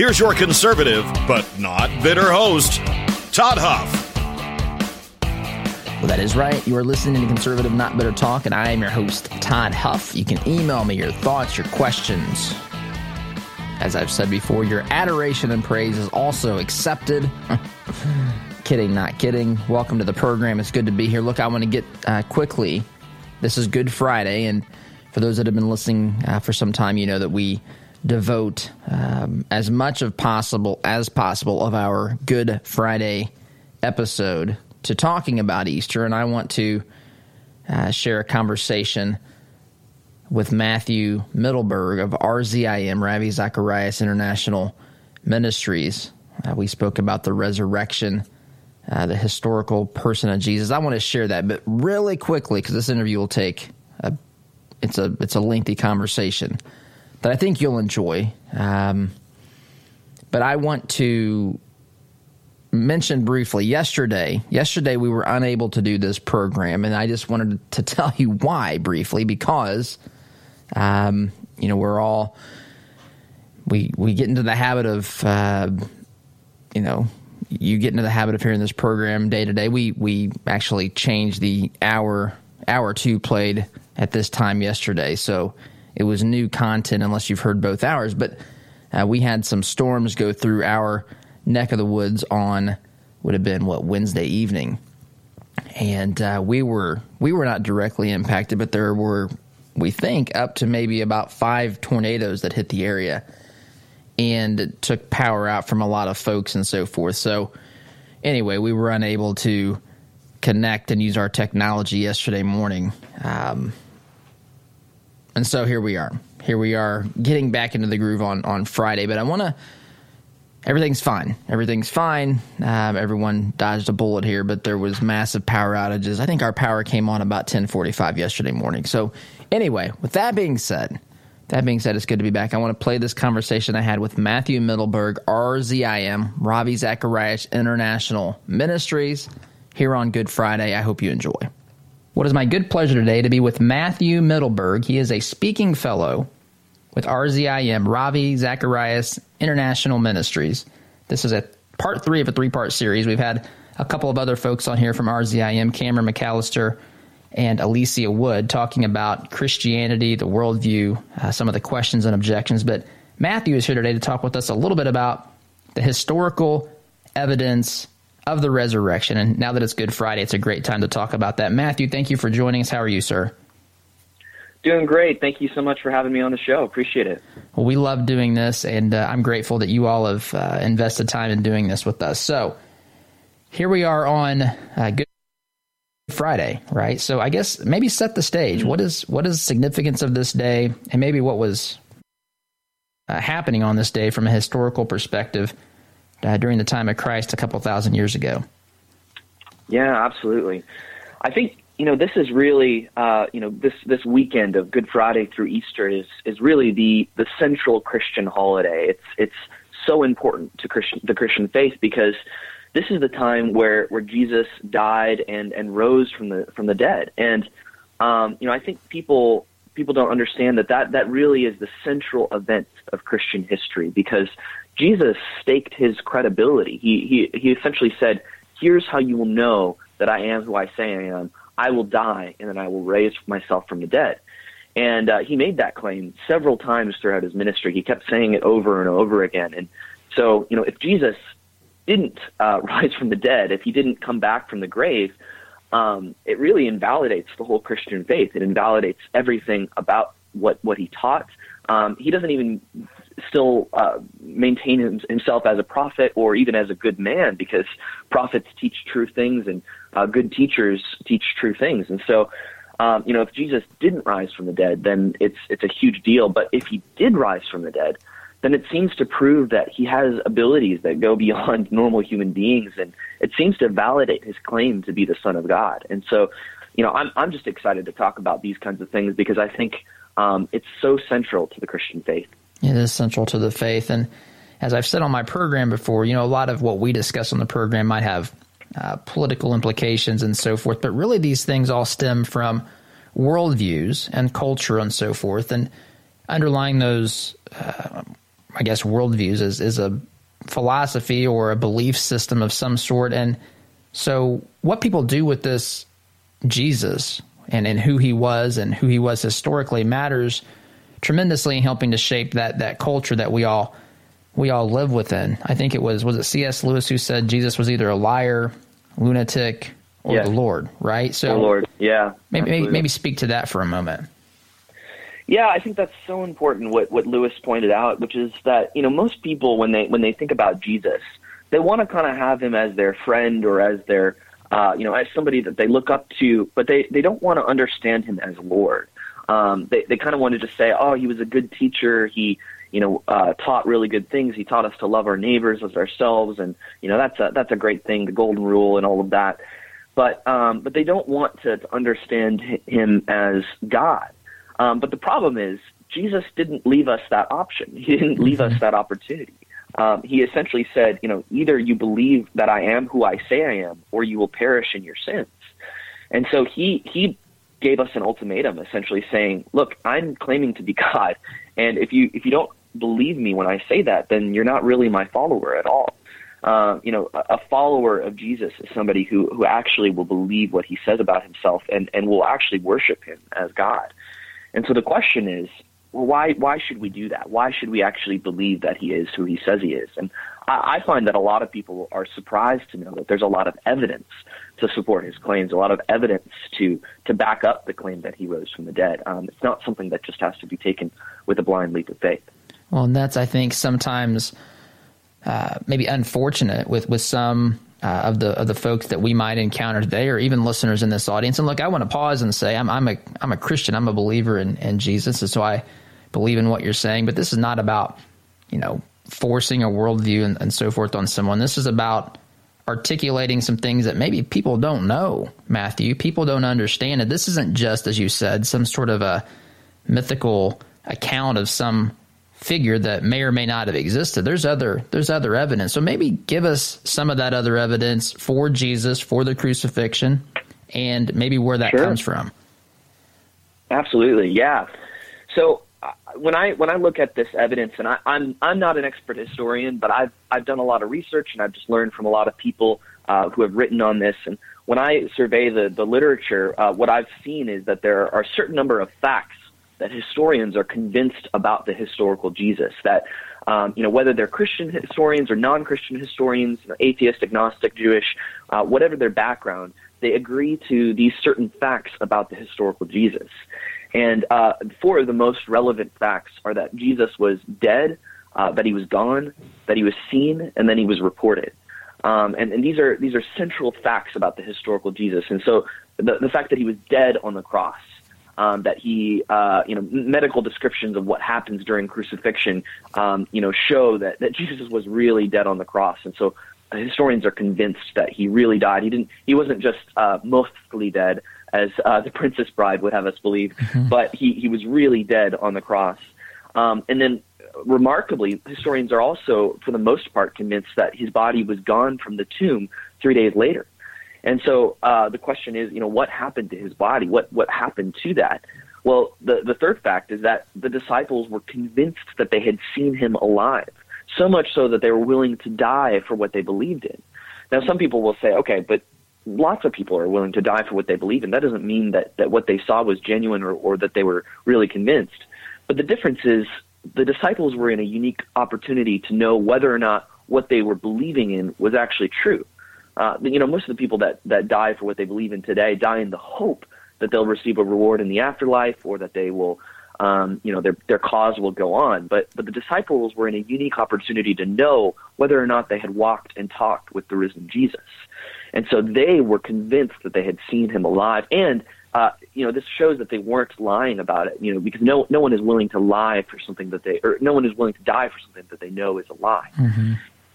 Here's your conservative, but not bitter host, Todd Huff. Well, that is right. You are listening to Conservative Not Bitter Talk, and I am your host, Todd Huff. You can email me your thoughts, your questions. As I've said before, your adoration and praise is also accepted. kidding, not kidding. Welcome to the program. It's good to be here. Look, I want to get uh, quickly. This is Good Friday, and for those that have been listening uh, for some time, you know that we devote um, as much of possible as possible of our Good Friday episode to talking about Easter, and I want to uh, share a conversation with Matthew Mittelberg of RZIM, Ravi Zacharias International Ministries. Uh, we spoke about the resurrection, uh, the historical person of Jesus. I want to share that, but really quickly because this interview will take a, it's a it's a lengthy conversation that I think you'll enjoy. Um, but I want to mention briefly yesterday. Yesterday, we were unable to do this program, and I just wanted to tell you why briefly because, um, you know, we're all we we get into the habit of, uh, you know, you get into the habit of hearing this program day to day. We we actually changed the hour hour two played at this time yesterday, so it was new content unless you've heard both hours. But uh, we had some storms go through our neck of the woods on would have been what Wednesday evening, and uh, we were we were not directly impacted, but there were we think up to maybe about five tornadoes that hit the area and took power out from a lot of folks and so forth. So anyway, we were unable to connect and use our technology yesterday morning. Um, and so here we are. Here we are getting back into the groove on, on Friday. But I want to. Everything's fine. Everything's fine. Um, everyone dodged a bullet here, but there was massive power outages. I think our power came on about 10:45 yesterday morning. So, anyway, with that being said, that being said, it's good to be back. I want to play this conversation I had with Matthew Mittelberg, RZIM, Ravi Zacharias International Ministries, here on Good Friday. I hope you enjoy. What is my good pleasure today to be with Matthew Mittelberg. He is a speaking fellow with RZIM, Ravi Zacharias International Ministries. This is a part three of a three part series. We've had a couple of other folks on here from RZIM, Cameron McAllister and Alicia Wood, talking about Christianity, the worldview, uh, some of the questions and objections. But Matthew is here today to talk with us a little bit about the historical evidence of the resurrection. And now that it's Good Friday, it's a great time to talk about that. Matthew, thank you for joining us. How are you, sir? Doing great. Thank you so much for having me on the show. Appreciate it. Well, we love doing this, and uh, I'm grateful that you all have uh, invested time in doing this with us. So here we are on uh, Good Friday, right? So I guess maybe set the stage. What is what is the significance of this day, and maybe what was uh, happening on this day from a historical perspective uh, during the time of Christ a couple thousand years ago. Yeah, absolutely. I think you know this is really uh, you know this this weekend of Good Friday through Easter is is really the the central Christian holiday. It's it's so important to Christian the Christian faith because this is the time where where Jesus died and and rose from the from the dead. And um, you know I think people people don't understand that that that really is the central event of Christian history because Jesus staked his credibility. He, he, he essentially said, Here's how you will know that I am who I say I am. I will die, and then I will raise myself from the dead. And uh, he made that claim several times throughout his ministry. He kept saying it over and over again. And so, you know, if Jesus didn't uh, rise from the dead, if he didn't come back from the grave, um, it really invalidates the whole Christian faith. It invalidates everything about what what he taught. Um, he doesn't even still uh, maintain himself as a prophet or even as a good man because prophets teach true things and uh, good teachers teach true things. And so, um, you know, if Jesus didn't rise from the dead, then it's it's a huge deal. But if he did rise from the dead, then it seems to prove that he has abilities that go beyond normal human beings, and it seems to validate his claim to be the Son of God. And so, you know, I'm I'm just excited to talk about these kinds of things because I think um, it's so central to the Christian faith. It is central to the faith, and as I've said on my program before, you know, a lot of what we discuss on the program might have uh, political implications and so forth, but really these things all stem from worldviews and culture and so forth, and underlying those. Uh, I guess worldviews is, is a philosophy or a belief system of some sort. And so, what people do with this Jesus and, and who he was and who he was historically matters tremendously in helping to shape that that culture that we all we all live within. I think it was was it C.S. Lewis who said Jesus was either a liar, lunatic, or yes. the Lord, right? So, the Lord, yeah. Maybe, maybe maybe speak to that for a moment. Yeah, I think that's so important. What what Lewis pointed out, which is that you know most people when they when they think about Jesus, they want to kind of have him as their friend or as their uh, you know as somebody that they look up to, but they they don't want to understand him as Lord. Um, they they kind of wanted to say, oh, he was a good teacher. He you know uh, taught really good things. He taught us to love our neighbors as ourselves, and you know that's a that's a great thing, the golden rule and all of that. But um, but they don't want to, to understand him as God. Um, but the problem is, Jesus didn't leave us that option. He didn't leave us mm-hmm. that opportunity. Um, he essentially said, you know, either you believe that I am who I say I am, or you will perish in your sins. And so he he gave us an ultimatum, essentially saying, look, I'm claiming to be God, and if you if you don't believe me when I say that, then you're not really my follower at all. Uh, you know, a, follower of Jesus is somebody who who actually will believe what he says about himself and and will actually worship him as God. And so the question is, well, why why should we do that? Why should we actually believe that he is who he says he is? And I, I find that a lot of people are surprised to know that there's a lot of evidence to support his claims, a lot of evidence to to back up the claim that he rose from the dead. Um, it's not something that just has to be taken with a blind leap of faith. Well, and that's I think sometimes uh, maybe unfortunate with with some uh, of the of the folks that we might encounter today, or even listeners in this audience. And look, I want to pause and say I'm I'm a I'm a Christian. I'm a believer in, in Jesus, and so I believe in what you're saying. But this is not about you know forcing a worldview and, and so forth on someone. This is about articulating some things that maybe people don't know, Matthew. People don't understand it. This isn't just, as you said, some sort of a mythical account of some figure that may or may not have existed. There's other there's other evidence. So maybe give us some of that other evidence for Jesus, for the crucifixion, and maybe where that sure. comes from. Absolutely, yeah. So when I when I look at this evidence, and I, I'm I'm not an expert historian, but I've I've done a lot of research and I've just learned from a lot of people uh, who have written on this. And when I survey the the literature, uh, what I've seen is that there are a certain number of facts that historians are convinced about the historical Jesus. That um, you know whether they're Christian historians or non-Christian historians, you know, atheist, agnostic, Jewish, uh, whatever their background, they agree to these certain facts about the historical Jesus. And uh, four of the most relevant facts are that Jesus was dead, uh, that he was gone, that he was seen, and then he was reported. Um, and, and these are these are central facts about the historical Jesus. And so the, the fact that he was dead on the cross, um, that he, uh, you know, medical descriptions of what happens during crucifixion, um, you know, show that, that Jesus was really dead on the cross. And so uh, historians are convinced that he really died. He didn't, he wasn't just, uh, mostly dead as, uh, the Princess Bride would have us believe, mm-hmm. but he, he was really dead on the cross. Um, and then remarkably, historians are also, for the most part, convinced that his body was gone from the tomb three days later. And so uh, the question is, you know, what happened to his body? What what happened to that? Well, the the third fact is that the disciples were convinced that they had seen him alive, so much so that they were willing to die for what they believed in. Now, some people will say, okay, but lots of people are willing to die for what they believe in. That doesn't mean that, that what they saw was genuine or, or that they were really convinced. But the difference is the disciples were in a unique opportunity to know whether or not what they were believing in was actually true. Uh, you know, most of the people that, that die for what they believe in today die in the hope that they'll receive a reward in the afterlife or that they will, um, you know, their, their cause will go on. But, but the disciples were in a unique opportunity to know whether or not they had walked and talked with the risen Jesus. And so they were convinced that they had seen him alive. And, uh, you know, this shows that they weren't lying about it, you know, because no, no one is willing to lie for something that they, or no one is willing to die for something that they know is a lie. Mm-hmm.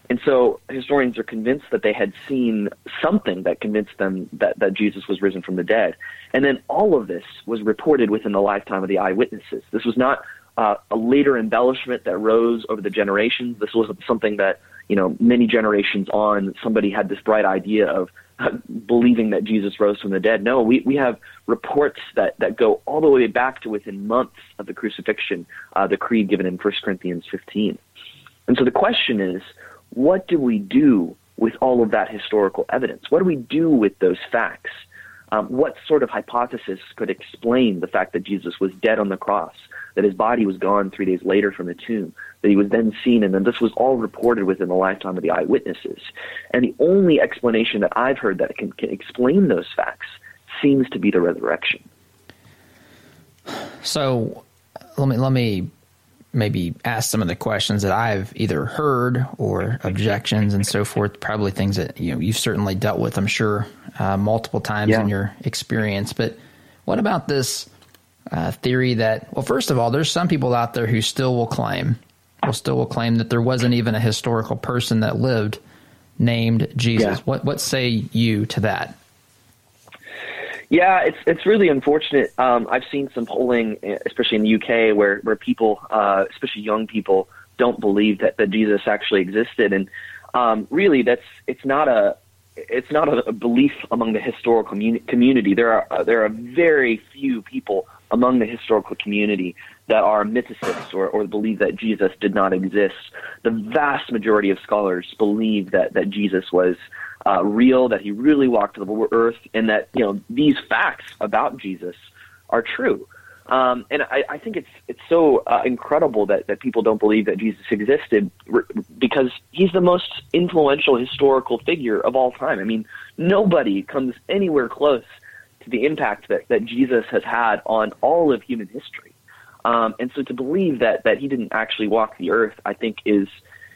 And so historians are convinced that they had seen something that convinced them that, that Jesus was risen from the dead. And then all of this was reported within the lifetime of the eyewitnesses. This was not uh, a later embellishment that rose over the generations. This wasn't something that, you know, many generations on somebody had this bright idea of uh, believing that Jesus rose from the dead. No, we, we have reports that, that go all the way back to within months of the crucifixion, uh, the creed given in 1 Corinthians 15. And so the question is, what do we do with all of that historical evidence? What do we do with those facts? Um, what sort of hypothesis could explain the fact that Jesus was dead on the cross, that his body was gone three days later from the tomb, that he was then seen, and then this was all reported within the lifetime of the eyewitnesses? And the only explanation that I've heard that can, can explain those facts seems to be the resurrection. So let me let me maybe ask some of the questions that I've either heard or objections and so forth. Probably things that you know you've certainly dealt with, I'm sure, uh, multiple times yeah. in your experience. But what about this uh, theory that? Well, first of all, there's some people out there who still will claim, will still will claim that there wasn't even a historical person that lived named Jesus. Yeah. What what say you to that? Yeah, it's it's really unfortunate. Um, I've seen some polling, especially in the UK, where where people, uh, especially young people, don't believe that that Jesus actually existed, and um, really, that's it's not a it's not a, belief among the historical community. There are there are very few people among the historical community that are mythicists or, or believe that Jesus did not exist. The vast majority of scholars believe that that Jesus was uh, real, that he really walked the earth, and that you know these facts about Jesus are true. Um, and I, I think it's it's so uh, incredible that, that people don't believe that Jesus existed because he's the most influential historical figure of all time. I mean, nobody comes anywhere close to the impact that, that Jesus has had on all of human history. Um, and so to believe that that he didn't actually walk the earth, I think is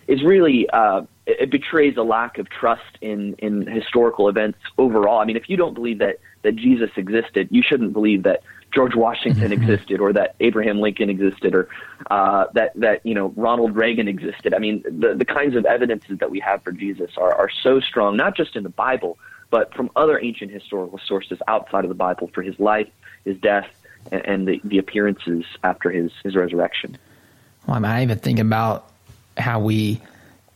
is really uh, it betrays a lack of trust in in historical events overall. I mean, if you don't believe that that Jesus existed, you shouldn't believe that George Washington mm-hmm. existed or that Abraham Lincoln existed or uh, that that you know Ronald Reagan existed. I mean, the the kinds of evidences that we have for Jesus are are so strong, not just in the Bible, but from other ancient historical sources outside of the Bible for his life, his death, and, and the the appearances after his his resurrection. Well, I, mean, I even think about how we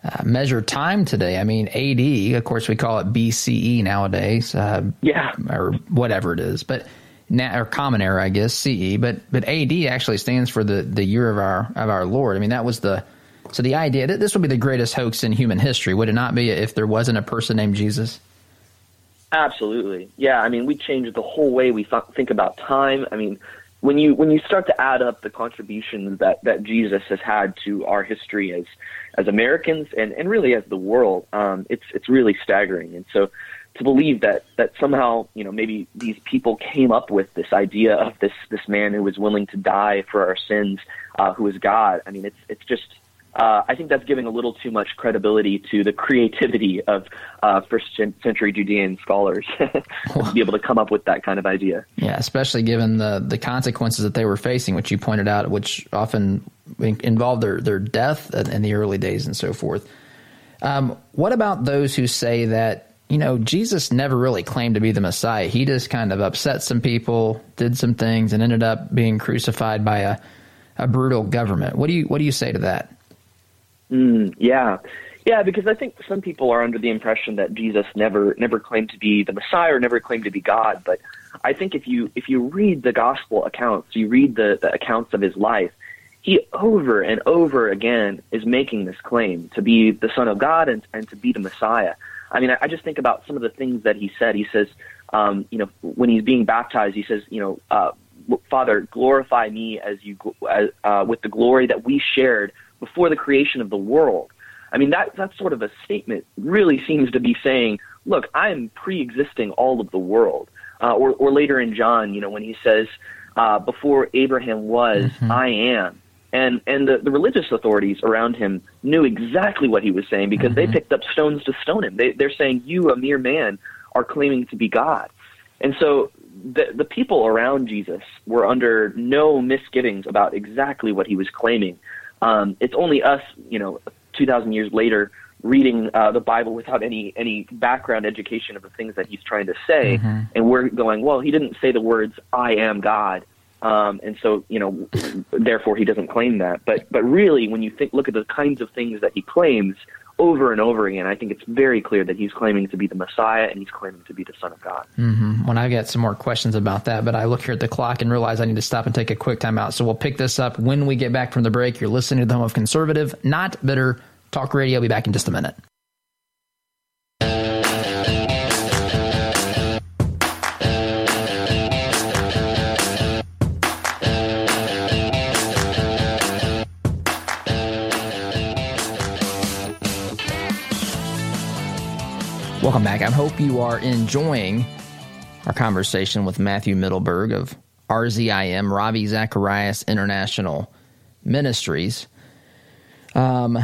uh, measure time today. I mean, AD, of course, we call it BCE nowadays. Uh, yeah. Or whatever it is. But now, or common era, I guess, CE. But but AD actually stands for the, the year of our of our Lord. I mean, that was the so the idea that this would be the greatest hoax in human history. Would it not be if there wasn't a person named Jesus? Absolutely. Yeah. I mean, we changed the whole way we th- think about time. I mean, when you when you start to add up the contributions that that Jesus has had to our history as as Americans and and really as the world, um, it's it's really staggering. And so to believe that that somehow you know maybe these people came up with this idea of this this man who was willing to die for our sins, uh, who is God. I mean, it's it's just uh, I think that's giving a little too much credibility to the creativity of uh, first century Judean scholars to be able to come up with that kind of idea. Yeah, especially given the the consequences that they were facing, which you pointed out, which often involved their their death in the early days and so forth. Um, what about those who say that you know Jesus never really claimed to be the Messiah? He just kind of upset some people, did some things, and ended up being crucified by a a brutal government. What do you what do you say to that? Mm, yeah. Yeah, because I think some people are under the impression that Jesus never never claimed to be the Messiah or never claimed to be God. But I think if you if you read the gospel accounts, you read the, the accounts of his life, he over and over again is making this claim to be the Son of God and, and to be the Messiah. I mean, I, I just think about some of the things that he said. He says, um, you know, when he's being baptized, he says, you know, uh, Father, glorify me as you uh, with the glory that we shared before the creation of the world. I mean, that that sort of a statement really seems to be saying, look, I am pre-existing all of the world. Uh, or, or later in John, you know, when he says, uh, before Abraham was, mm-hmm. I am. And, and the, the religious authorities around him knew exactly what he was saying because mm-hmm. they picked up stones to stone him. They, they're saying, You, a mere man, are claiming to be God. And so the, the people around Jesus were under no misgivings about exactly what he was claiming. Um, it's only us, you know, 2,000 years later, reading uh, the Bible without any any background education of the things that he's trying to say, mm-hmm. and we're going, well, he didn't say the words "I am God," um, and so you know, therefore he doesn't claim that. But but really, when you think look at the kinds of things that he claims over and over again, I think it's very clear that he's claiming to be the Messiah and he's claiming to be the Son of God. Mm-hmm. When I get some more questions about that, but I look here at the clock and realize I need to stop and take a quick time out. So we'll pick this up when we get back from the break. You're listening to the home of conservative, not bitter Talk Radio. I'll be back in just a minute. Welcome back. I hope you are enjoying our conversation with Matthew Mittelberg of RZIM, Ravi Zacharias International Ministries. Um,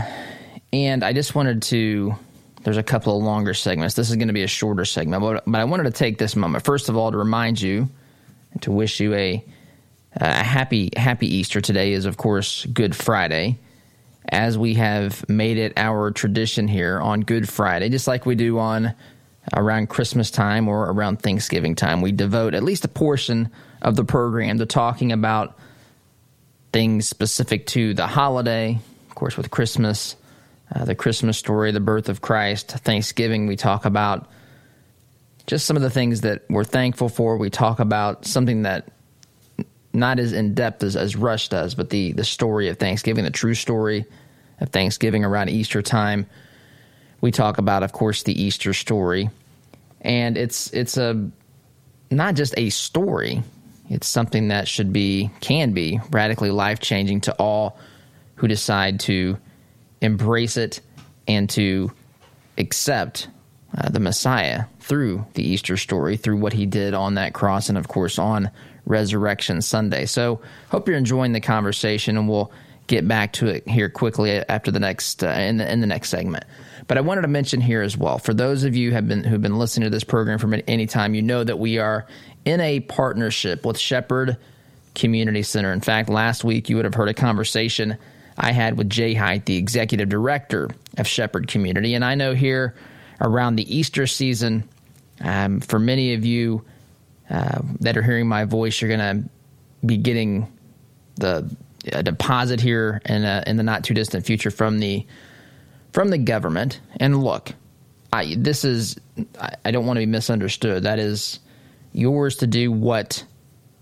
and I just wanted to, there's a couple of longer segments. This is going to be a shorter segment, but, but I wanted to take this moment, first of all, to remind you and to wish you a, a happy, happy Easter. Today is, of course, Good Friday. As we have made it our tradition here on Good Friday, just like we do on around Christmas time or around Thanksgiving time, we devote at least a portion of the program to talking about things specific to the holiday. Of course, with Christmas, uh, the Christmas story, the birth of Christ, Thanksgiving, we talk about just some of the things that we're thankful for. We talk about something that not as in depth as, as Rush does, but the, the story of Thanksgiving, the true story of Thanksgiving around Easter time. We talk about, of course, the Easter story. And it's it's a not just a story, it's something that should be, can be radically life changing to all who decide to embrace it and to accept uh, the Messiah through the Easter story, through what he did on that cross, and of course on Resurrection Sunday. So, hope you're enjoying the conversation, and we'll get back to it here quickly after the next uh, in the in the next segment. But I wanted to mention here as well for those of you have been who've been listening to this program for any time, you know that we are in a partnership with Shepherd Community Center. In fact, last week you would have heard a conversation I had with Jay Height, the executive director of Shepherd Community. And I know here around the Easter season, um, for many of you uh, that are hearing my voice, you're going to be getting the deposit here in, a, in the not too distant future from the from the government. And look, I, this is I, I don't want to be misunderstood. That is yours to do what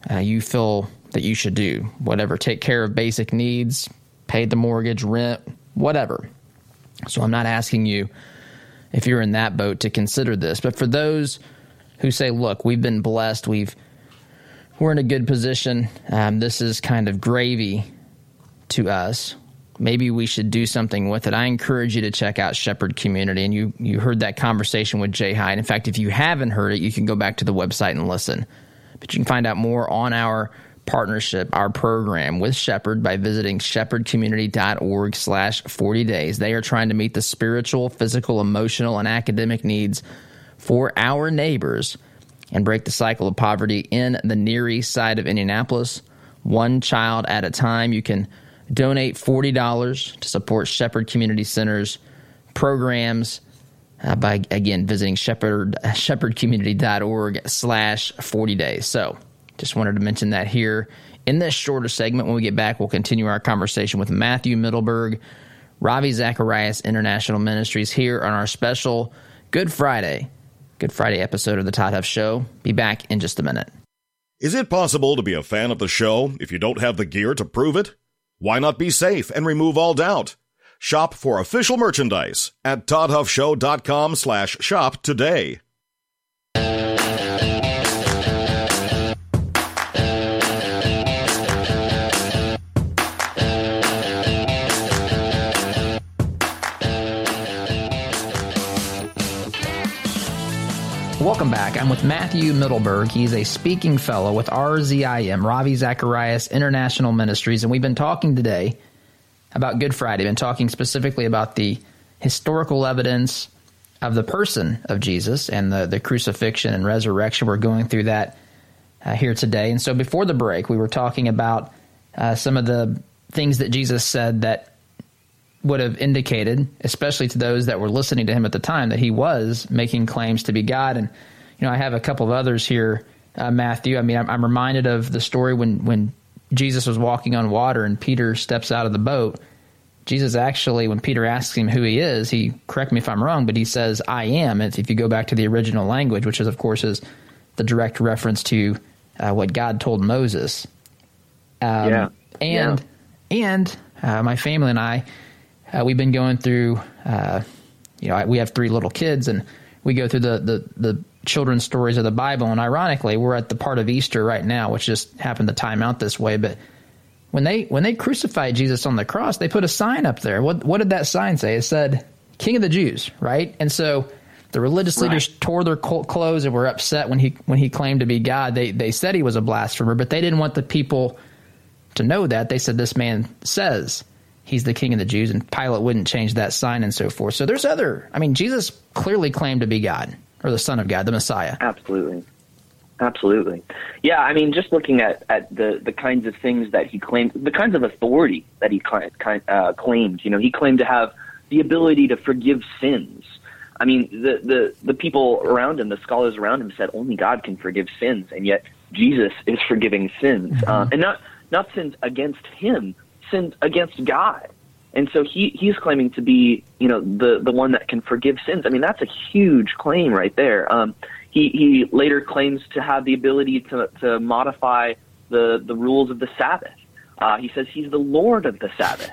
uh, you feel that you should do. Whatever, take care of basic needs, pay the mortgage, rent, whatever. So I'm not asking you if you're in that boat to consider this, but for those who say, "Look, we've been blessed. We've we're in a good position. Um, this is kind of gravy to us. Maybe we should do something with it." I encourage you to check out Shepherd Community, and you you heard that conversation with Jay Height. In fact, if you haven't heard it, you can go back to the website and listen. But you can find out more on our partnership, our program with Shepherd by visiting shepherdcommunity.org slash 40 days. They are trying to meet the spiritual, physical, emotional, and academic needs for our neighbors and break the cycle of poverty in the Near East side of Indianapolis, one child at a time. You can donate $40 to support Shepherd Community Center's programs uh, by, again, visiting shepherd, shepherdcommunity.org slash 40 days. So, just wanted to mention that here in this shorter segment. When we get back, we'll continue our conversation with Matthew Mittelberg, Ravi Zacharias International Ministries here on our special Good Friday, Good Friday episode of the Todd Huff Show. Be back in just a minute. Is it possible to be a fan of the show if you don't have the gear to prove it? Why not be safe and remove all doubt? Shop for official merchandise at toddhuffshow.com slash shop today. Welcome back. I'm with Matthew Mittelberg. He's a speaking fellow with RZIM, Ravi Zacharias International Ministries, and we've been talking today about Good Friday. Been talking specifically about the historical evidence of the person of Jesus and the, the crucifixion and resurrection. We're going through that uh, here today. And so before the break, we were talking about uh, some of the things that Jesus said that would have indicated, especially to those that were listening to him at the time, that he was making claims to be God. And you know, I have a couple of others here, uh, Matthew. I mean, I'm, I'm, reminded of the story when when Jesus was walking on water and Peter steps out of the boat. Jesus actually, when Peter asks him who he is, he correct me if I'm wrong, but he says, "I am." if you go back to the original language, which is of course is the direct reference to uh, what God told Moses. Um, yeah. And yeah. and uh, my family and I uh, we've been going through, uh, you know, we have three little kids, and we go through the, the, the children's stories of the Bible. And ironically, we're at the part of Easter right now, which just happened to time out this way. But when they when they crucified Jesus on the cross, they put a sign up there. What what did that sign say? It said "King of the Jews," right? And so the religious leaders right. tore their clothes and were upset when he when he claimed to be God. They they said he was a blasphemer, but they didn't want the people to know that. They said this man says he's the king of the Jews, and Pilate wouldn't change that sign and so forth. So there's other. I mean, Jesus clearly claimed to be God or the Son of God, the Messiah. Absolutely. Absolutely. Yeah, I mean, just looking at, at the, the kinds of things that he claimed, the kinds of authority that he uh, claimed, you know, he claimed to have the ability to forgive sins. I mean, the, the, the people around him, the scholars around him said only God can forgive sins, and yet Jesus is forgiving sins. Mm-hmm. Um, and not, not sins against him, sinned against God. And so he, he's claiming to be, you know, the, the one that can forgive sins. I mean, that's a huge claim right there. Um, he, he later claims to have the ability to, to modify the, the rules of the Sabbath. Uh, he says he's the Lord of the Sabbath.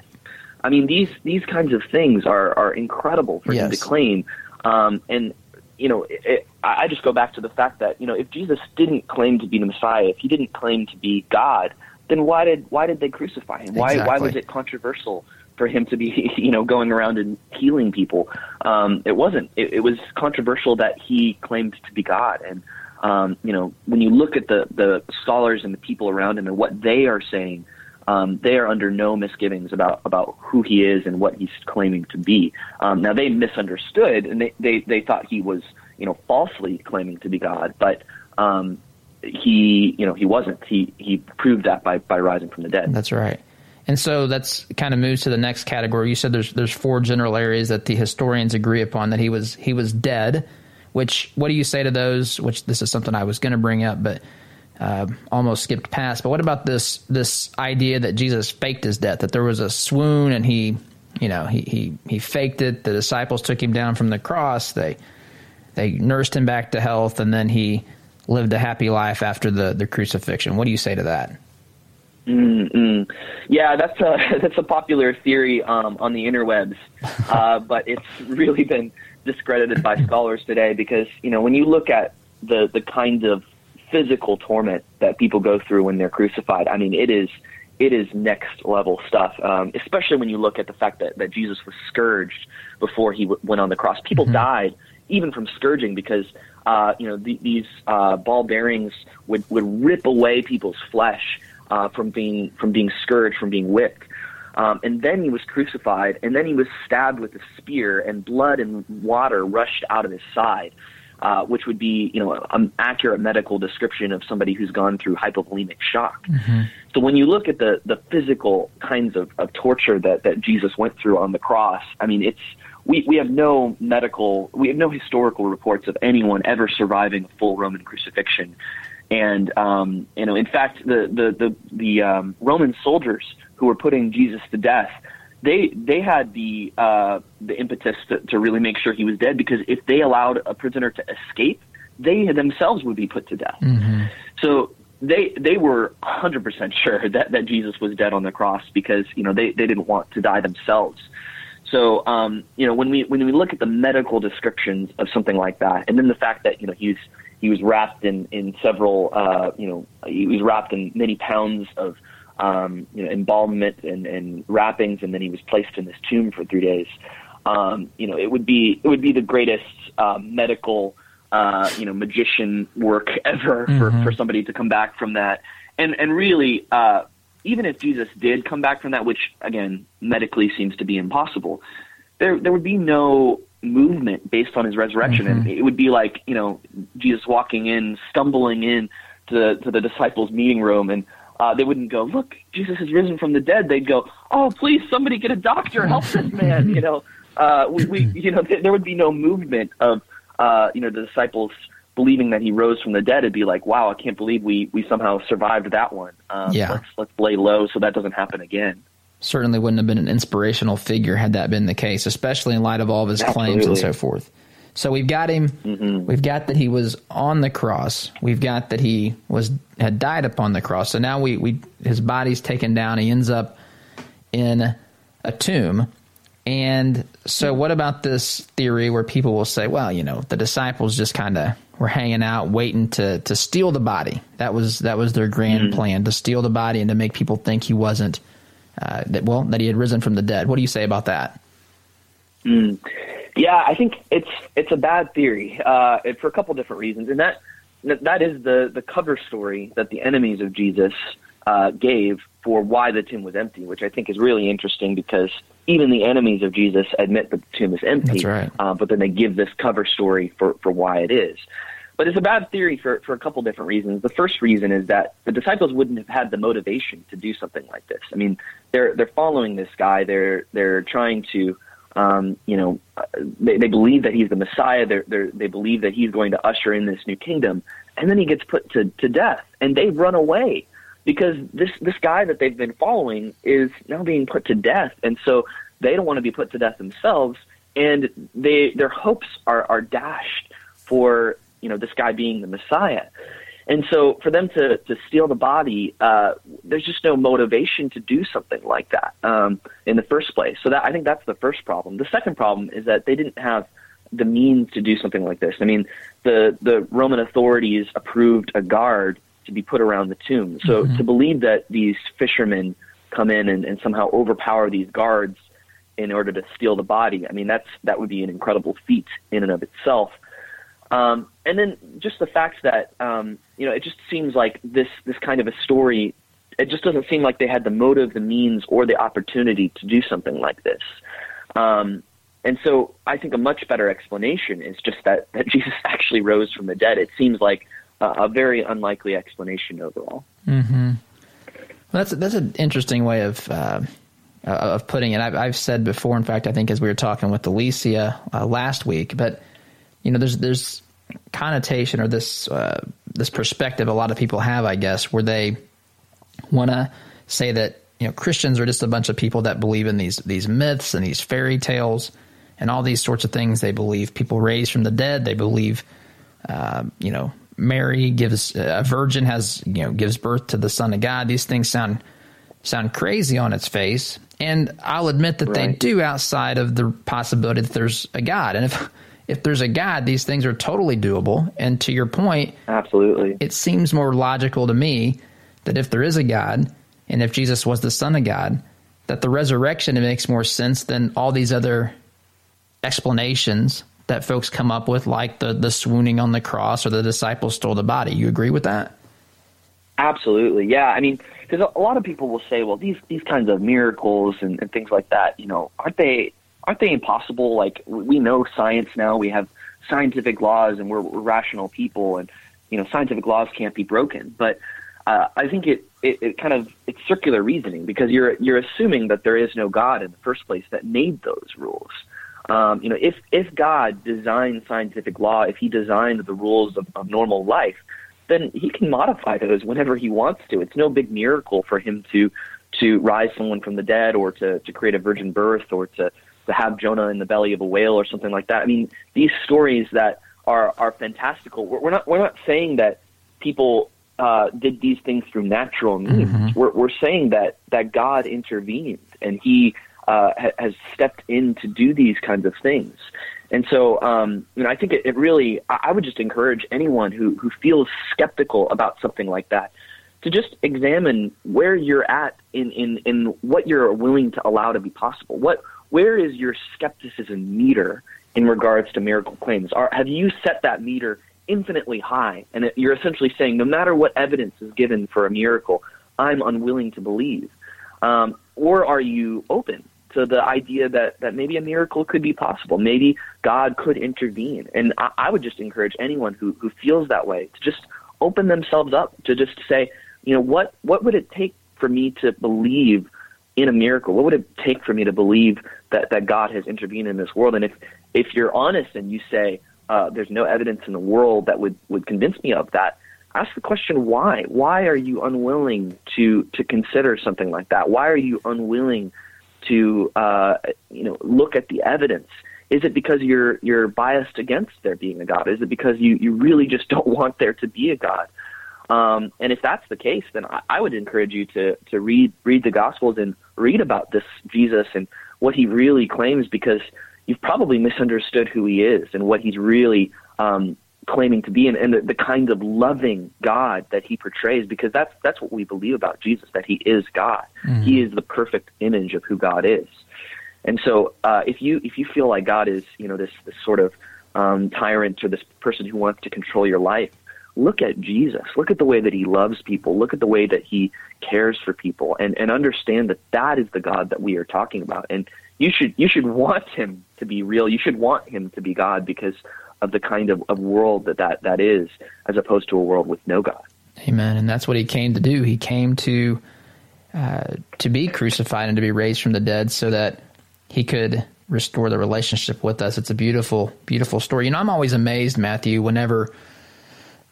I mean, these, these kinds of things are, are incredible for yes. him to claim. Um, and, you know, it, it, I just go back to the fact that, you know, if Jesus didn't claim to be the Messiah, if he didn't claim to be God, then why did why did they crucify him? Why exactly. why was it controversial for him to be you know going around and healing people? Um, it wasn't. It, it was controversial that he claimed to be God, and um, you know when you look at the the scholars and the people around him and what they are saying. Um, they are under no misgivings about, about who he is and what he's claiming to be. Um, now they misunderstood and they, they, they thought he was, you know, falsely claiming to be God, but um, he, you know, he wasn't. He he proved that by by rising from the dead. That's right. And so that's kind of moves to the next category. You said there's there's four general areas that the historians agree upon that he was he was dead. Which what do you say to those? Which this is something I was going to bring up, but uh, almost skipped past. But what about this this idea that Jesus faked his death? That there was a swoon and he, you know, he he he faked it. The disciples took him down from the cross. They they nursed him back to health, and then he lived a happy life after the, the crucifixion. What do you say to that? Mm-mm. Yeah, that's a that's a popular theory um, on the interwebs, uh, but it's really been discredited by scholars today because you know when you look at the the kind of physical torment that people go through when they're crucified, I mean it is it is next level stuff. Um, especially when you look at the fact that that Jesus was scourged before he w- went on the cross. People mm-hmm. died even from scourging because uh, you know, the, these uh, ball bearings would, would rip away people's flesh uh, from being from being scourged, from being whipped. Um, and then he was crucified, and then he was stabbed with a spear, and blood and water rushed out of his side, uh, which would be, you know, an accurate medical description of somebody who's gone through hypovolemic shock. Mm-hmm. So when you look at the the physical kinds of, of torture that that Jesus went through on the cross, I mean, it's we, we have no medical, we have no historical reports of anyone ever surviving a full Roman crucifixion. And, um, you know, in fact, the, the, the, the um, Roman soldiers who were putting Jesus to death, they, they had the, uh, the impetus to, to really make sure he was dead because if they allowed a prisoner to escape, they themselves would be put to death. Mm-hmm. So they they were 100% sure that that Jesus was dead on the cross because you know they they didn't want to die themselves. So, um, you know, when we when we look at the medical descriptions of something like that, and then the fact that you know he's he was wrapped in in several, uh, you know, he was wrapped in many pounds of um, you know embalmment and, and wrappings, and then he was placed in this tomb for three days. Um, you know, it would be it would be the greatest uh, medical, uh, you know, magician work ever for, mm-hmm. for somebody to come back from that. And and really, uh, even if Jesus did come back from that, which again medically seems to be impossible, there there would be no movement based on his resurrection, mm-hmm. and it would be like you know Jesus walking in, stumbling in to the, to the disciples' meeting room, and uh, they wouldn't go, "Look, Jesus has risen from the dead." They'd go, "Oh, please, somebody get a doctor, help this man!" You know, uh, we, we you know th- there would be no movement of uh, you know the disciples believing that he rose from the dead, it'd be like, wow, I can't believe we we somehow survived that one. Um, yeah, let's let's lay low so that doesn't happen again. Certainly wouldn't have been an inspirational figure had that been the case, especially in light of all of his Absolutely. claims and so forth. So we've got him. Mm-hmm. We've got that he was on the cross. We've got that he was had died upon the cross. So now we we his body's taken down. He ends up in a tomb. And so, what about this theory where people will say, well, you know, the disciples just kind of were hanging out waiting to to steal the body. That was that was their grand mm-hmm. plan to steal the body and to make people think he wasn't uh, that well that he had risen from the dead. What do you say about that? Mm. Yeah, I think it's it's a bad theory uh, for a couple different reasons, and that that is the the cover story that the enemies of Jesus uh, gave for why the tomb was empty, which I think is really interesting because even the enemies of Jesus admit that the tomb is empty. That's right. Uh, but then they give this cover story for, for why it is. But it's a bad theory for, for a couple different reasons. The first reason is that the disciples wouldn't have had the motivation to do something like this. I mean, they're they're following this guy. They're they're trying to, um, you know, they, they believe that he's the Messiah. They're, they're, they believe that he's going to usher in this new kingdom, and then he gets put to to death, and they run away because this this guy that they've been following is now being put to death, and so they don't want to be put to death themselves, and they their hopes are are dashed for you know this guy being the Messiah. And so, for them to to steal the body, uh, there's just no motivation to do something like that um, in the first place. So that I think that's the first problem. The second problem is that they didn't have the means to do something like this. I mean, the the Roman authorities approved a guard to be put around the tomb. So mm-hmm. to believe that these fishermen come in and, and somehow overpower these guards in order to steal the body, I mean that's that would be an incredible feat in and of itself. Um, and then just the fact that um, you know it just seems like this this kind of a story. It just doesn't seem like they had the motive, the means, or the opportunity to do something like this. Um, and so I think a much better explanation is just that, that Jesus actually rose from the dead. It seems like a very unlikely explanation overall. Mm-hmm. Well, that's that's an interesting way of uh, of putting it. I've, I've, said before. In fact, I think as we were talking with Alicia uh, last week, but you know, there's there's connotation or this uh, this perspective a lot of people have, I guess, where they want to say that you know Christians are just a bunch of people that believe in these these myths and these fairy tales and all these sorts of things. They believe people raised from the dead. They believe, uh, you know, Mary gives a virgin has you know gives birth to the Son of God. These things sound sound crazy on its face, and I'll admit that right. they do outside of the possibility that there's a God. And if if there's a God, these things are totally doable. And to your point, absolutely, it seems more logical to me that if there is a God, and if Jesus was the Son of God, that the resurrection makes more sense than all these other explanations that folks come up with, like the the swooning on the cross or the disciples stole the body. You agree with that? Absolutely, yeah. I mean, because a lot of people will say, well, these these kinds of miracles and, and things like that, you know, aren't they aren't they impossible? Like we know science now, we have scientific laws, and we're, we're rational people, and you know, scientific laws can't be broken. But uh, I think it, it it kind of it's circular reasoning because you're you're assuming that there is no God in the first place that made those rules. Um, you know, if if God designed scientific law, if He designed the rules of, of normal life, then He can modify those whenever He wants to. It's no big miracle for Him to to rise someone from the dead, or to to create a virgin birth, or to to have Jonah in the belly of a whale, or something like that. I mean, these stories that are are fantastical. We're, we're not we're not saying that people uh, did these things through natural means. Mm-hmm. We're, we're saying that that God intervened and He uh, ha- has stepped in to do these kinds of things. And so, um, you know, I think it, it really, I would just encourage anyone who, who feels skeptical about something like that to just examine where you're at in, in, in what you're willing to allow to be possible. What, where is your skepticism meter in regards to miracle claims? Are, have you set that meter infinitely high? And you're essentially saying, no matter what evidence is given for a miracle, I'm unwilling to believe. Um, or are you open to the idea that, that maybe a miracle could be possible? Maybe God could intervene. And I, I would just encourage anyone who, who feels that way to just open themselves up to just say, you know, what, what would it take for me to believe in a miracle? What would it take for me to believe that, that God has intervened in this world? And if, if you're honest and you say, uh, there's no evidence in the world that would, would convince me of that, ask the question why. Why are you unwilling to, to consider something like that? Why are you unwilling to uh, you know look at the evidence? Is it because you're you're biased against there being a God? Is it because you, you really just don't want there to be a God? Um, and if that's the case, then I, I would encourage you to to read read the Gospels and read about this Jesus and what he really claims, because you've probably misunderstood who he is and what he's really um, claiming to be, and, and the, the kind of loving God that he portrays. Because that's that's what we believe about Jesus, that he is God. Mm-hmm. He is the perfect image of who God is. And so, uh, if you if you feel like God is, you know, this this sort of um, tyrant or this person who wants to control your life, look at Jesus. Look at the way that he loves people. Look at the way that he cares for people and, and understand that that is the God that we are talking about. And you should, you should want him to be real. You should want him to be God because of the kind of, of world that, that that is as opposed to a world with no God. Amen. And that's what he came to do. He came to, uh, to be crucified and to be raised from the dead so that he could restore the relationship with us. It's a beautiful, beautiful story. You know, I'm always amazed, Matthew, whenever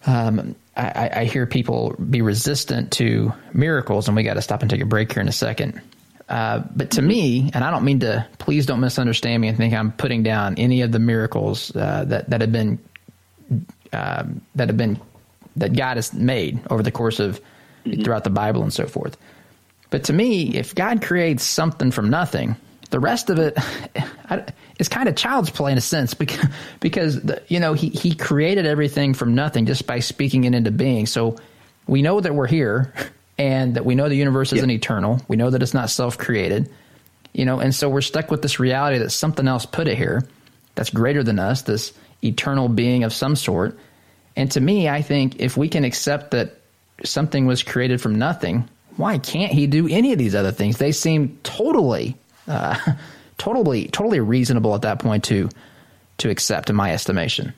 um, I, I, hear people be resistant to miracles, and we got to stop and take a break here in a second. Uh, but to me, and I don't mean to, please don't misunderstand me and think I'm putting down any of the miracles uh, that that have been uh, that have been that God has made over the course of mm-hmm. throughout the Bible and so forth. But to me, if God creates something from nothing, the rest of it is kind of child's play in a sense because, because the, you know he, he created everything from nothing just by speaking it into being. So we know that we're here and that we know the universe isn't yep. eternal. We know that it's not self-created, you know, and so we're stuck with this reality that something else put it here that's greater than us, this eternal being of some sort. And to me, I think if we can accept that something was created from nothing, why can't he do any of these other things? They seem totally uh, totally totally reasonable at that point to to accept, in my estimation.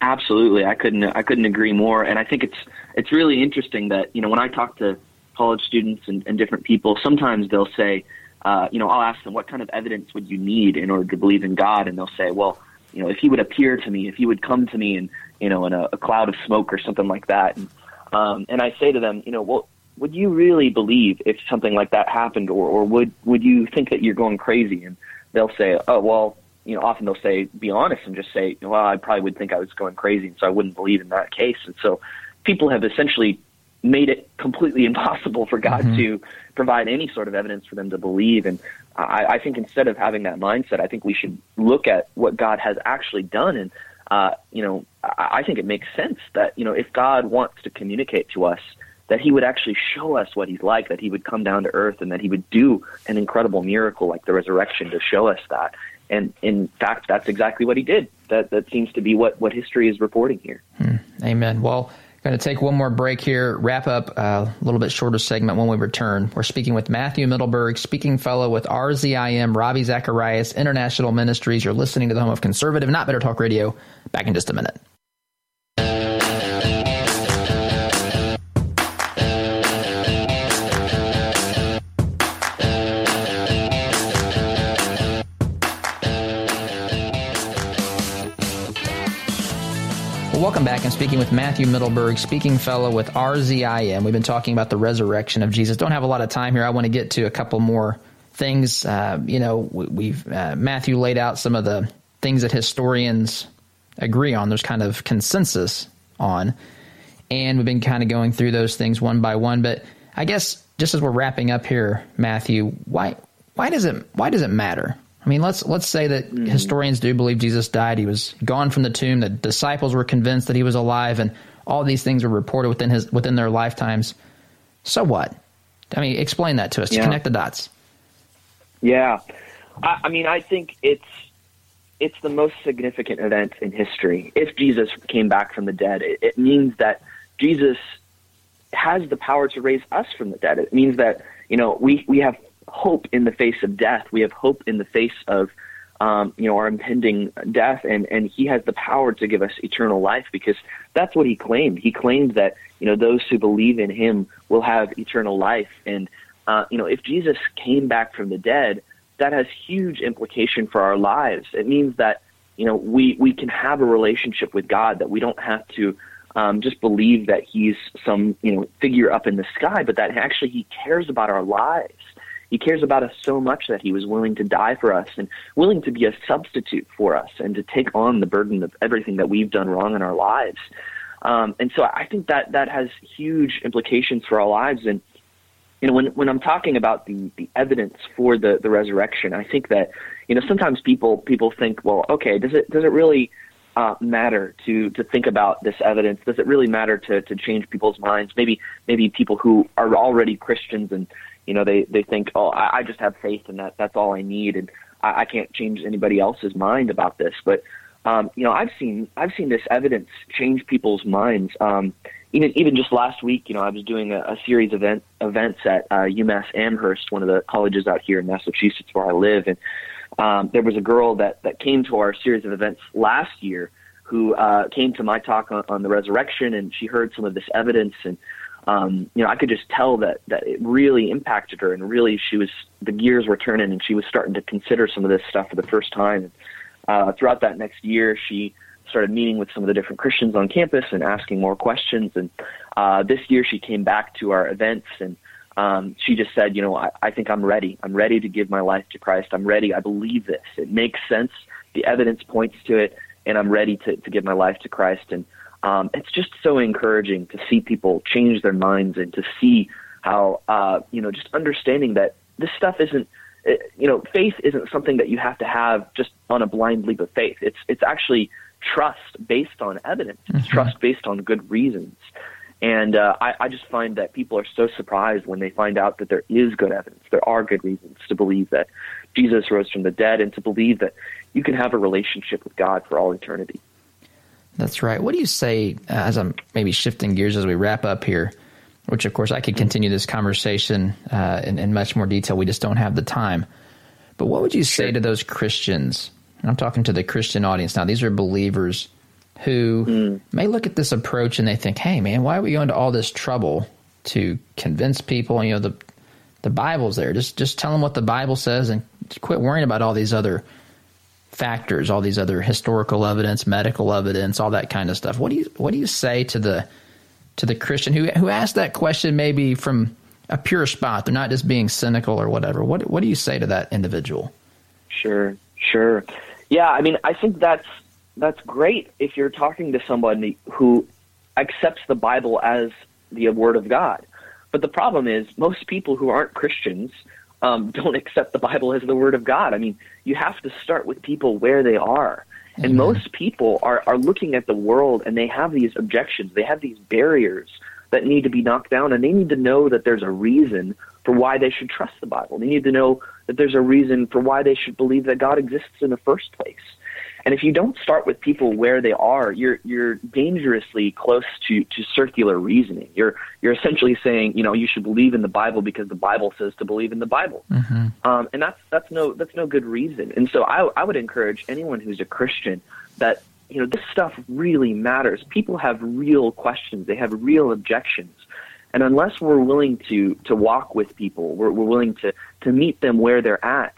Absolutely, I couldn't I couldn't agree more. And I think it's it's really interesting that you know when I talk to college students and, and different people, sometimes they'll say, uh, you know, I'll ask them what kind of evidence would you need in order to believe in God, and they'll say, well, you know, if He would appear to me, if He would come to me, and you know, in a, a cloud of smoke or something like that, and um, and I say to them, you know, well, would you really believe if something like that happened, or, or would would you think that you're going crazy? And they'll say, oh well, you know, often they'll say, be honest and just say, well, I probably would think I was going crazy, and so I wouldn't believe in that case. And so people have essentially made it completely impossible for God mm-hmm. to provide any sort of evidence for them to believe. And I, I think instead of having that mindset, I think we should look at what God has actually done. And, uh, you know, I, I think it makes sense that, you know, if God wants to communicate to us that he would actually show us what he's like, that he would come down to earth and that he would do an incredible miracle like the resurrection to show us that. And in fact, that's exactly what he did. That that seems to be what, what history is reporting here. Hmm. Amen. Well, going to take one more break here, wrap up a little bit shorter segment when we return. We're speaking with Matthew Mittelberg, speaking fellow with RZIM, Ravi Zacharias, International Ministries. You're listening to the home of conservative, not better talk radio. Back in just a minute. Welcome back. I'm speaking with Matthew Mittelberg, speaking fellow with RZIM. We've been talking about the resurrection of Jesus. Don't have a lot of time here. I want to get to a couple more things. Uh, you know, we, have uh, Matthew laid out some of the things that historians agree on. There's kind of consensus on, and we've been kind of going through those things one by one. But I guess just as we're wrapping up here, Matthew, why why does it why does it matter? I mean, let's let's say that mm. historians do believe Jesus died. He was gone from the tomb. The disciples were convinced that he was alive, and all these things were reported within his within their lifetimes. So what? I mean, explain that to us. Yeah. Connect the dots. Yeah, I, I mean, I think it's it's the most significant event in history. If Jesus came back from the dead, it, it means that Jesus has the power to raise us from the dead. It means that you know we we have hope in the face of death. We have hope in the face of um, you know our impending death, and and He has the power to give us eternal life because that's what He claimed. He claimed that you know those who believe in Him will have eternal life, and uh, you know if Jesus came back from the dead, that has huge implication for our lives. It means that you know we we can have a relationship with God that we don't have to um, just believe that He's some you know figure up in the sky, but that actually He cares about our lives. He cares about us so much that He was willing to die for us and willing to be a substitute for us and to take on the burden of everything that we've done wrong in our lives. Um, and so I think that that has huge implications for our lives. And you know, when when I'm talking about the the evidence for the the resurrection, I think that you know sometimes people people think, well, okay, does it does it really uh, matter to to think about this evidence? Does it really matter to to change people's minds? Maybe maybe people who are already Christians and you know they they think, oh, I, I just have faith in that. That's all I need, and I, I can't change anybody else's mind about this. But um, you know, I've seen I've seen this evidence change people's minds. Um, even even just last week, you know, I was doing a, a series of event, events at uh, UMass Amherst, one of the colleges out here in Massachusetts where I live, and um, there was a girl that that came to our series of events last year who uh, came to my talk on, on the resurrection, and she heard some of this evidence, and um, you know, I could just tell that that it really impacted her, and really she was the gears were turning, and she was starting to consider some of this stuff for the first time. Uh, throughout that next year, she started meeting with some of the different Christians on campus and asking more questions. And uh, this year, she came back to our events and um, she just said, you know, I, I think I'm ready. I'm ready to give my life to Christ. I'm ready. I believe this. It makes sense. The evidence points to it, and I'm ready to, to give my life to Christ. And um, it's just so encouraging to see people change their minds and to see how, uh, you know, just understanding that this stuff isn't, you know, faith isn't something that you have to have just on a blind leap of faith. It's it's actually trust based on evidence, mm-hmm. trust based on good reasons. And uh, I, I just find that people are so surprised when they find out that there is good evidence. There are good reasons to believe that Jesus rose from the dead and to believe that you can have a relationship with God for all eternity. That's right. What do you say, uh, as I'm maybe shifting gears as we wrap up here, which of course I could continue this conversation uh, in, in, much more detail. We just don't have the time. But what would you say to those Christians I'm talking to the Christian audience now. These are believers who mm. may look at this approach and they think, "Hey, man, why are we going to all this trouble to convince people? You know, the the Bible's there. Just just tell them what the Bible says and quit worrying about all these other factors, all these other historical evidence, medical evidence, all that kind of stuff." What do you what do you say to the to the Christian who who asked that question maybe from a pure spot? They're not just being cynical or whatever. What what do you say to that individual? Sure, sure. Yeah, I mean, I think that's that's great if you're talking to somebody who accepts the Bible as the Word of God. But the problem is, most people who aren't Christians um, don't accept the Bible as the Word of God. I mean, you have to start with people where they are. And mm-hmm. most people are, are looking at the world and they have these objections, they have these barriers that need to be knocked down, and they need to know that there's a reason for why they should trust the Bible. They need to know that there's a reason for why they should believe that God exists in the first place. And if you don't start with people where they are, you're you're dangerously close to, to circular reasoning. You're you're essentially saying, you know, you should believe in the Bible because the Bible says to believe in the Bible, mm-hmm. um, and that's that's no that's no good reason. And so I I would encourage anyone who's a Christian that you know this stuff really matters. People have real questions. They have real objections. And unless we're willing to to walk with people, we're, we're willing to to meet them where they're at.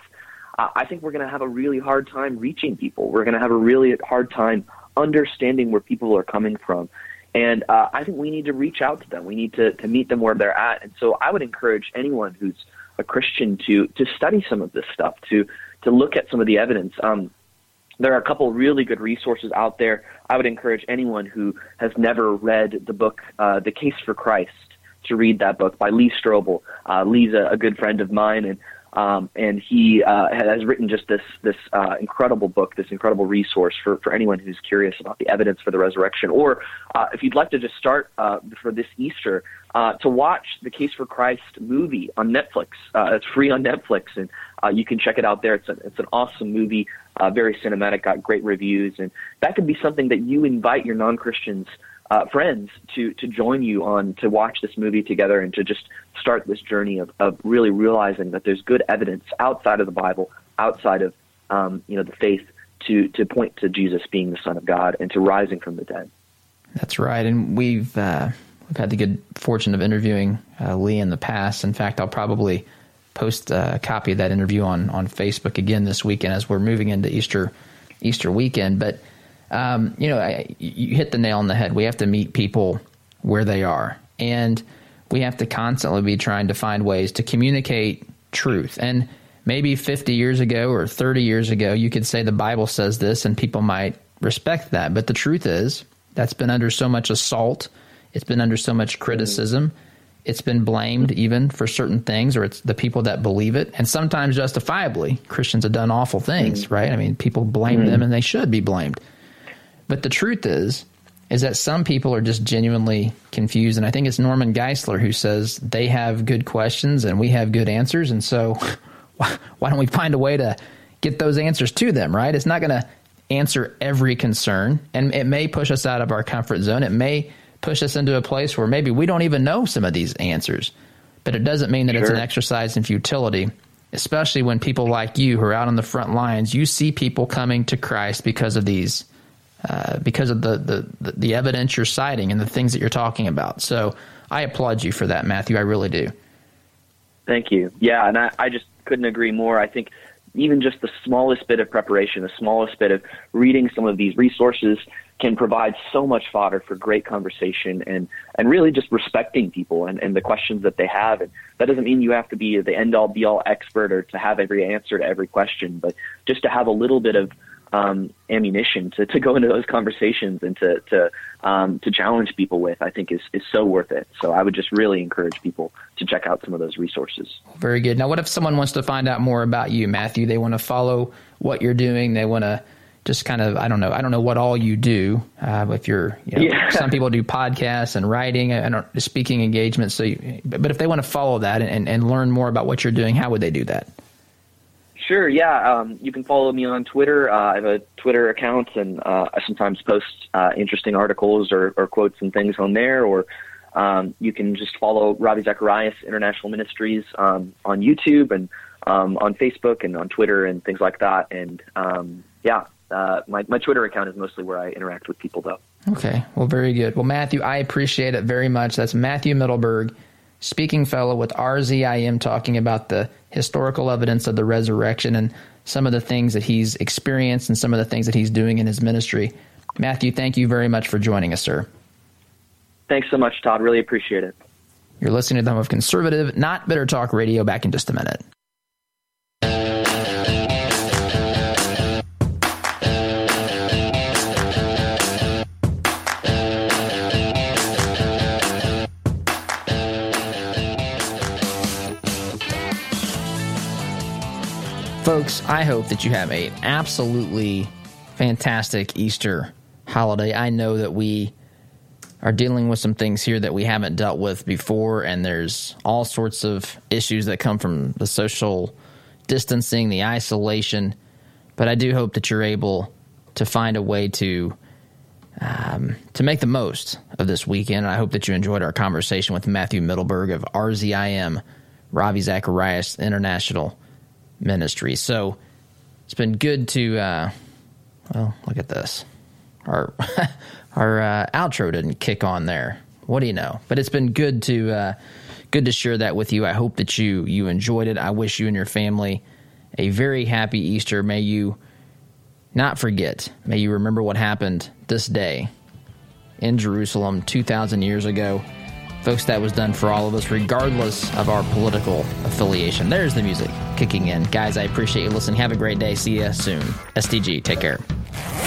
Uh, I think we're going to have a really hard time reaching people. We're going to have a really hard time understanding where people are coming from. And uh, I think we need to reach out to them. We need to, to meet them where they're at. And so I would encourage anyone who's a Christian to to study some of this stuff, to to look at some of the evidence. Um, there are a couple really good resources out there. I would encourage anyone who has never read the book uh, "The Case for Christ" to read that book by Lee Strobel. Uh, Lee's a, a good friend of mine, and Um, and he uh, has written just this this uh, incredible book, this incredible resource for, for anyone who's curious about the evidence for the resurrection. Or uh, if you'd like to just start uh, for this Easter uh, to watch the Case for Christ movie on Netflix. Uh, it's free on Netflix, and you can check it out there. It's, a, it's an awesome movie, very cinematic, got great reviews, and that could be something that you invite your non Christians uh, friends to to join you on to watch this movie together and to just start this journey of, of really realizing that there's good evidence outside of the Bible, outside of um, you know the faith, to to point to Jesus being the Son of God and to rising from the dead. That's right, and we've uh, we've had the good fortune of interviewing uh, Lee in the past. In fact, I'll probably post a copy of that interview on on Facebook again this weekend as we're moving into Easter Easter weekend, but um, you know, I, you hit the nail on the head. We have to meet people where they are, and we have to constantly be trying to find ways to communicate truth. And maybe 50 years ago or 30 years ago, you could say the Bible says this, and people might respect that. But the truth is, that's been under so much assault. It's been under so much criticism. It's been blamed even for certain things, or it's the people that believe it. And sometimes justifiably, Christians have done awful things, right? I mean, people blame mm-hmm. them and they should be blamed. But the truth is, is that some people are just genuinely confused. And I think it's Norman Geisler who says they have good questions and we have good answers. And so why, don't we find a way to get those answers to them, right? It's not going to answer every concern. And it may push us out of our comfort zone. It may push us into a place where maybe we don't even know some of these answers. But it doesn't mean that sure. it's an exercise in futility, especially when people like you who are out on the front lines, you see people coming to Christ because of these uh, because of the, the, the evidence you're citing and the things that you're talking about. So I applaud you for that, Matthew. I really do. Thank you. Yeah, and I, I just couldn't agree more. I think even just the smallest bit of preparation, the smallest bit of reading some of these resources can provide so much fodder for great conversation and, and really just respecting people and, and the questions that they have. And that doesn't mean you have to be the end all be all expert or to have every answer to every question, but just to have a little bit of um, ammunition to, to go into those conversations and to to um, to challenge people with, I think is is so worth it. So I would just really encourage people to check out some of those resources. Very good. Now, what if someone wants to find out more about you, Matthew? They want to follow what you're doing. They want to just kind of I don't know I don't know what all you do. Uh, if you're you know, yeah. some people do podcasts and writing and speaking engagements. So, you, but if they want to follow that and, and learn more about what you're doing, how would they do that? Sure. Yeah. Um, you can follow me on Twitter. Uh, I have a Twitter account, and uh, I sometimes post uh, interesting articles or, or, quotes and things on there. Or um, you can just follow Ravi Zacharias International Ministries um, on YouTube and um, on Facebook and on Twitter and things like that. And um, yeah, uh, my my Twitter account is mostly where I interact with people, though. Okay. Well, very good. Well, Matthew, I appreciate it very much. That's Matthew Mittelberg speaking fellow with RZIM talking about the historical evidence of the resurrection and some of the things that he's experienced and some of the things that he's doing in his ministry. Matthew, thank you very much for joining us, sir. Thanks so much, Todd. Really appreciate it. You're listening to the home of conservative, not bitter talk radio. Back in just a minute. Folks, I hope that you have a absolutely fantastic Easter holiday. I know that we are dealing with some things here that we haven't dealt with before, and there's all sorts of issues that come from the social distancing, the isolation. But I do hope that you're able to find a way to um, to make the most of this weekend. I hope that you enjoyed our conversation with Matthew Mittelberg of RZIM, Ravi Zacharias International ministry. So it's been good to, uh, well, look at this. Our our uh, outro didn't kick on there. What do you know? But it's been good to uh, good to share that with you. I hope that you you enjoyed it. I wish you and your family a very happy Easter. May you not forget. May you remember what happened this day in Jerusalem 2,000 years ago. Folks, that was done for all of us, regardless of our political affiliation. There's the music kicking in. Guys, I appreciate you listening. Have a great day. See you soon. SDG, take care.